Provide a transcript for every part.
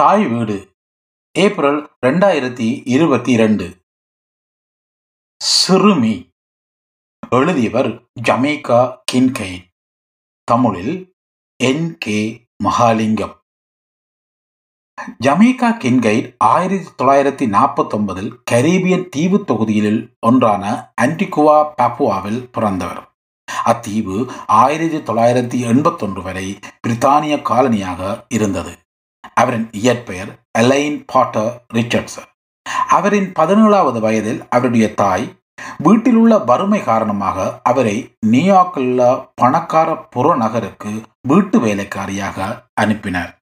தாய் வீடு. ஏப்ரல் ரெண்டாயிரத்தி இருபத்தி ரெண்டு சிறுமி. எழுதியவர் ஜமேகா கின்கை. தமிழில் என் கே மகாலிங்கம். ஜமேகா கின்கைட் ஆயிரத்தி தொள்ளாயிரத்தி நாற்பத்தி ஒன்பதில் கரீபியன் தீவு தொகுதியில் ஒன்றான ஆன்டிகுவா பாப்புவாவில் பிறந்தவர். அத்தீவு ஆயிரத்தி தொள்ளாயிரத்தி எண்பத்தொன்று வரை பிரித்தானிய காலனியாக இருந்தது. அவரின் இயற்பெயர் எலைன் பாட்டர் ரிச்சர்ட்சன். அவரின் பதினேழாவது வயதில் அவருடைய தாய் வீட்டிலுள்ள வறுமை காரணமாக அவரை நியூயார்க்கில் உள்ள பணக்கார புறநகருக்கு வீட்டு வேலைக்காரியாக அனுப்பினார்.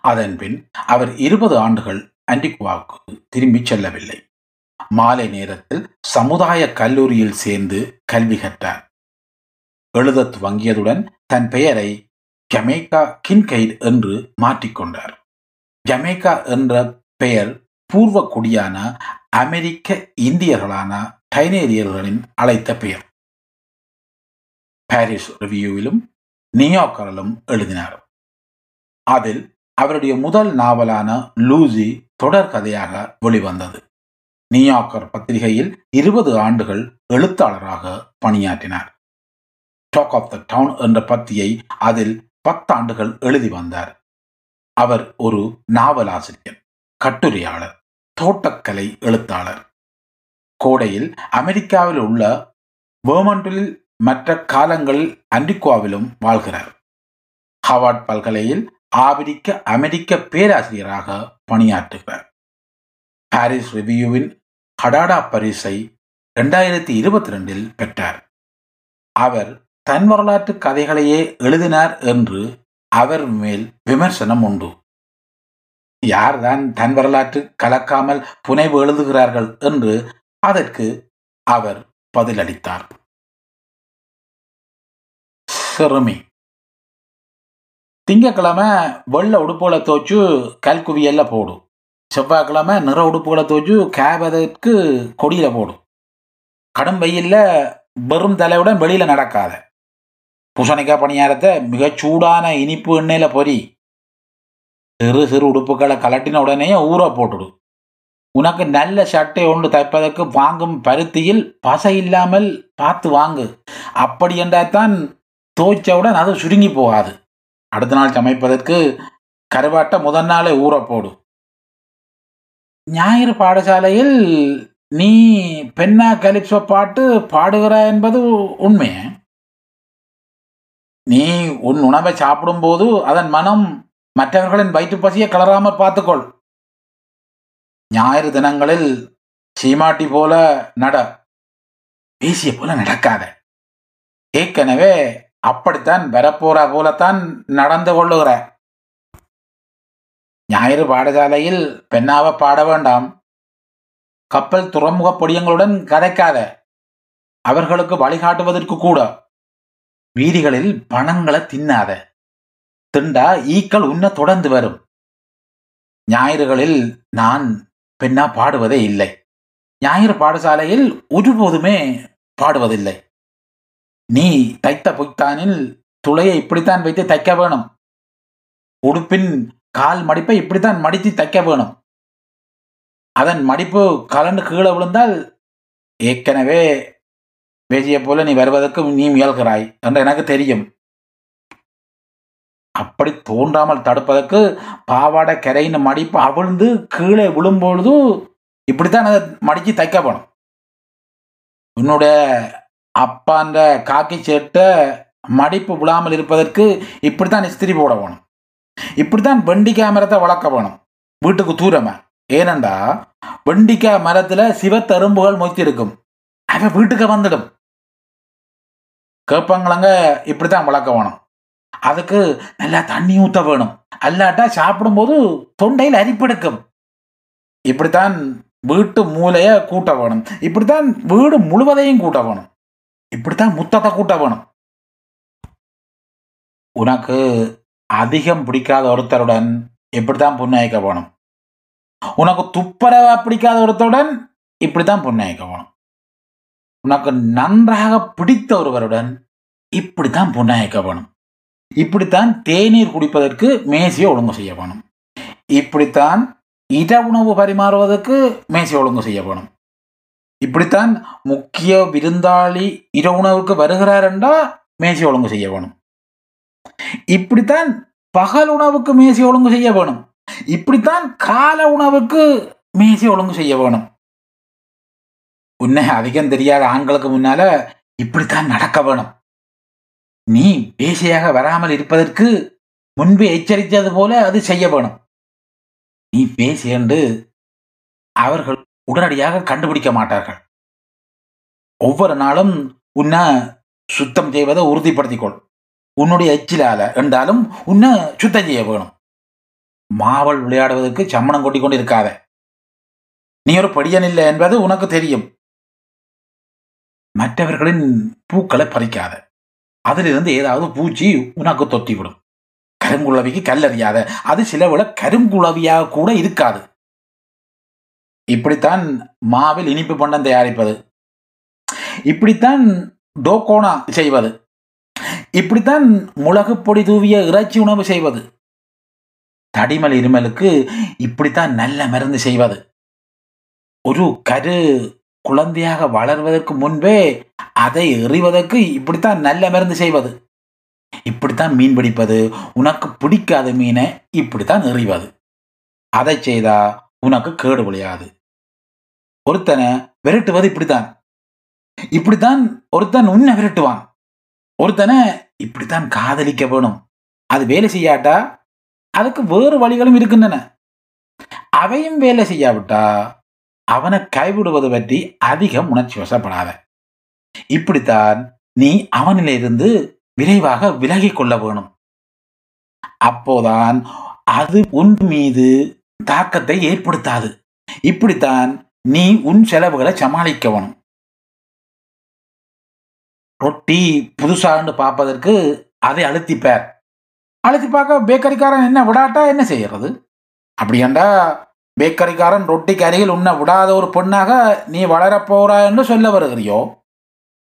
அதன்பின் அவர் இருபது ஆண்டுகள் அண்டிகுவாவுக்கு திரும்பிச் செல்லவில்லை. மாலை நேரத்தில் சமுதாய கல்லூரியில் சேர்ந்து கல்வி கற்றார். எழுத துவங்கியதுடன் தன் பெயரை ஜமேக்கா கின்கைட் என்று மாற்றிக்கொண்டார். ஜமேக்கா என்ற பெயர் பூர்வ குடியான அமெரிக்க இந்தியர்களான டைனேரியர்களின் அழைத்த பெயர். பாரிஸ் ரிவ்யூவிலும் நியூயார்க்கரிலும் எழுதினார். அதில் அவருடைய முதல் நாவலான லூசி தொடர்கதையாக வெளிவந்தது. நியூயார்க்கர் பத்திரிகையில் இருபது ஆண்டுகள் எழுத்தாளராக பணியாற்றினார். டாக் ஆஃப் த டவுன் என்ற பத்தியை அதில் பத்தாண்டுகள் எழுதி வந்தார். அவர் ஒரு நாவலாசிரியர் கட்டுரையாளர் தோட்டக்கலை எழுத்தாளர். கோடையில் அமெரிக்காவில் உள்ள வேர்மண்டில் மற்ற காலங்களில் அண்டிகுவாவிலும் வாழ்கிறார். ஹவார்ட் பல்கலையில் ஆபிரிக்க அமெரிக்க பேராசிரியராக பணியாற்றுகிறார். பாரிஸ் ரிவ்யூவின் ஹடாடா பரிசை இரண்டாயிரத்தி இருபத்தி ரெண்டில் பெற்றார். அவர் தன் வரலாற்று கதைகளையே எழுதினார் என்று அவர் மேல் விமர்சனம் உண்டு. யார்தான் தன் வரலாற்று கலக்காமல் புனைவு எழுதுகிறார்கள் என்று அதற்கு அவர் பதிலளித்தார். சிறுமி. திங்கக்கிழமை வெள்ளை உடுப்புகளை தோச்சு கல்குவியல்ல போடும் செவ்வாய்க்கிழமை நிற உடுப்புகளை தோச்சு கேபதற்கு கொடியில போடும் கடும் வெயில்ல வெறும் தலையுடன் வெளியில நடக்காத. பூசணிக்காய் பணியாரத்தை மிகச்சூடான இனிப்பு எண்ணெயில் பொறி சிறு சிறு உடுப்புகளை கலட்டின உடனே ஊற போட்டுடு. உனக்கு நல்ல சட்டை ஒன்று தைப்பதற்கு வாங்கும் பருத்தியில் பசை இல்லாமல் பார்த்து வாங்கு. அப்படி என்றால் தோய்ச்சவுடன் அது சுருங்கி போகாது. அடுத்த நாள் சமைப்பதற்கு கருவாட்டை முதல் நாளே ஊற போடு. ஞாயிறு பாடசாலையில் நீ பெண்ணா கலிப்சோ பாட்டு பாடுகிறாய் என்பது உண்மை நீ உன் உணவை சாப்பிடும்போது அதன் மனம் மற்றவர்களின் வயிற்று பசியை கிளறாமல் பார்த்துக்கொள். ஞாயிறு தினங்களில் சீமாட்டி போல நட. பேசிய போல நடக்காத. ஏற்கனவே அப்படித்தான் வரப்போற போலத்தான் நடந்து கொள்ளுகிற. ஞாயிறு பாடசாலையில் பெண்ணாவ பாட வேண்டாம். கப்பல் துறைமுக பொடியங்களுடன் கதைக்காத. அவர்களுக்கு வழிகாட்டுவதற்கு கூட. வீதிகளில் பணங்களை தின்னாத. திண்டா ஈக்கள் உன்ன தொடர்ந்து வரும். ஞாயிறுகளில் நான் பெண்ணா பாடுவதே இல்லை. ஞாயிறு பாடசாலையில் ஒருபோதுமே பாடுவதில்லை. நீ தைத்த பொய்த்தானில் துளையை இப்படித்தான் வைத்து தைக்க வேணும். உடுப்பின் கால் மடிப்பை இப்படித்தான் மடித்து தைக்க வேணும். அதன் மடிப்பு கலந்து கீழே விழுந்தால் ஏற்கனவே பேசிய போல நீ வருவதற்கு நீ முயல்கிறாய் என்று எனக்கு தெரியும். அப்படி தோன்றாமல் தடுப்பதற்கு பாவாடை கரையின் மடிப்பு அவிழ்ந்து கீழே விழும்பொழுது இப்படித்தான் அதை மடித்து தைக்க வேணும் உன்னுடைய அப்பான்ற காக்கி சேட்டை மடிப்பு விழாமல் இருப்பதற்கு இப்படித்தான் இஸ்திரி போட வேணும் இப்படித்தான் வெண்டிக்காய் மரத்தை வளர்க்க வேணும் வீட்டுக்கு தூரமா. ஏனண்டா வெண்டிக்காய் மரத்துல சிவத்தரும்புகள் மொய்த்திருக்கும். அவன் வீட்டுக்கு வந்துடும். கேப்பங்களங்க இப்படித்தான் வளர்க்க வேணும். அதுக்கு நல்லா தண்ணி ஊத்த வேணும். அல்லாட்டா சாப்பிடும்போது தொண்டையில் அரிப்பெடுக்கும் இப்படித்தான் வீட்டு மூலைய கூட்ட வேணும். இப்படித்தான் வீடு முழுவதையும் கூட்ட வேணும். இப்படித்தான் முத்தத்தை கூட்ட வேணும். உனக்கு அதிகம் பிடிக்காத ஒருத்தருடன் இப்படித்தான் புண்ணாய்க்க வேணும். உனக்கு துப்பரவா பிடிக்காத ஒருத்தருடன் இப்படித்தான் புண்ணாய்க்க வேணும். உனக்கு நன்றாக பிடித்த ஒருவருடன் இப்படித்தான் புன்னகைக்க வேணும். இப்படித்தான் தேநீர் குடிப்பதற்கு மேசியை ஒழுங்கு செய்ய வேணும். இப்படித்தான் இட உணவு பரிமாறுவதற்கு மேசை ஒழுங்கு செய்ய வேணும். இப்படித்தான் முக்கிய விருந்தாளி இட உணவுக்கு வருகிறார் என்றால் மேசை ஒழுங்கு செய்ய வேணும். இப்படித்தான் பகல் உணவுக்கு மேசை ஒழுங்கு செய்ய வேணும். இப்படித்தான் கால உணவுக்கு மேசை ஒழுங்கு செய்ய வேணும். உன்னை அதிகம் தெரியாத ஆண்களுக்கு முன்னால இப்படித்தான் நடக்க வேணும். நீ பேசையாக வராமல் இருப்பதற்கு முன்பே எச்சரித்தது போல அது செய்ய வேணும். நீ பேசி என்று அவர்கள் உடனடியாக கண்டுபிடிக்க மாட்டார்கள். ஒவ்வொரு நாளும் உன்னை சுத்தம் செய்வதை உறுதிப்படுத்திக்கொள். உன்னுடைய எச்சிலால என்றாலும் உன்னை சுத்தம் செய்ய வேணும். மாவல் விளையாடுவதற்கு சம்மணம் கொட்டி கொண்டு இருக்காத நீ ஒரு படியன் இல்லை என்பது உனக்கு தெரியும். மற்றவர்களின் பூக்களை பறிக்காத. அதிலிருந்து ஏதாவது பூச்சி உனக்கு தொத்திவிடும். கருங்குளவிக்கு கல்லறியாத. அது சில கருங்குளவியாக கூட இருக்காது. இப்படித்தான் மாவில் இனிப்பு பண்டம் தயாரிப்பது. இப்படித்தான் டோகோனா செய்வது. இப்படித்தான் மிளகு பொடி தூவிய இறைச்சி உணவு செய்வது. தடிமல் இருமலுக்கு இப்படித்தான் நல்ல மருந்து செய்வது. ஒரு கரு குழந்தையாக வளர்வதற்கு முன்பே அதை எறிவதற்கு இப்படித்தான் நல்ல மருந்து செய்வது. இப்படித்தான் மீன் பிடிப்பது உனக்கு பிடிக்காத மீனை இப்படித்தான் எறிவது. அதை செய்தா உனக்கு கேடு விளையாது. ஒருத்தனை விரட்டுவது இப்படித்தான். இப்படித்தான் ஒருத்தன் உன்னை விரட்டுவான். ஒருத்தனை இப்படித்தான் காதலிக்க வேணும். அது வேலை செய்யாட்டா? அதுக்கு வேறு வழிகளும் இருக்கின்றன. அவையும் வேலை செய்யாவிட்டா அவனை கைவிடுவது பற்றி அதிகம் உணர்ச்சி வசப்படாத. இப்படித்தான் நீ அவனிலிருந்து விரைவாக விலகி கொள்ள வேணும். அப்போதான் அது உன் மீது தாக்கத்தை ஏற்படுத்தாது. இப்படித்தான் நீ உன் செலவுகளை சமாளிக்க வேணும். ரொட்டி புதுசாண்டு பார்ப்பதற்கு அதை அழுத்திப்பார். அழுத்தி பார்க்க பேக்கரிக்காரன் என்ன விடாட்டா என்ன செய்யறது? அப்படியாண்டா பேக்கரிக்காரன் ரொட்டிக்கு அருகில் உன்னை விடாத ஒரு பெண்ணாக நீ வளரப்போறா என்று சொல்ல வருகிறியோ?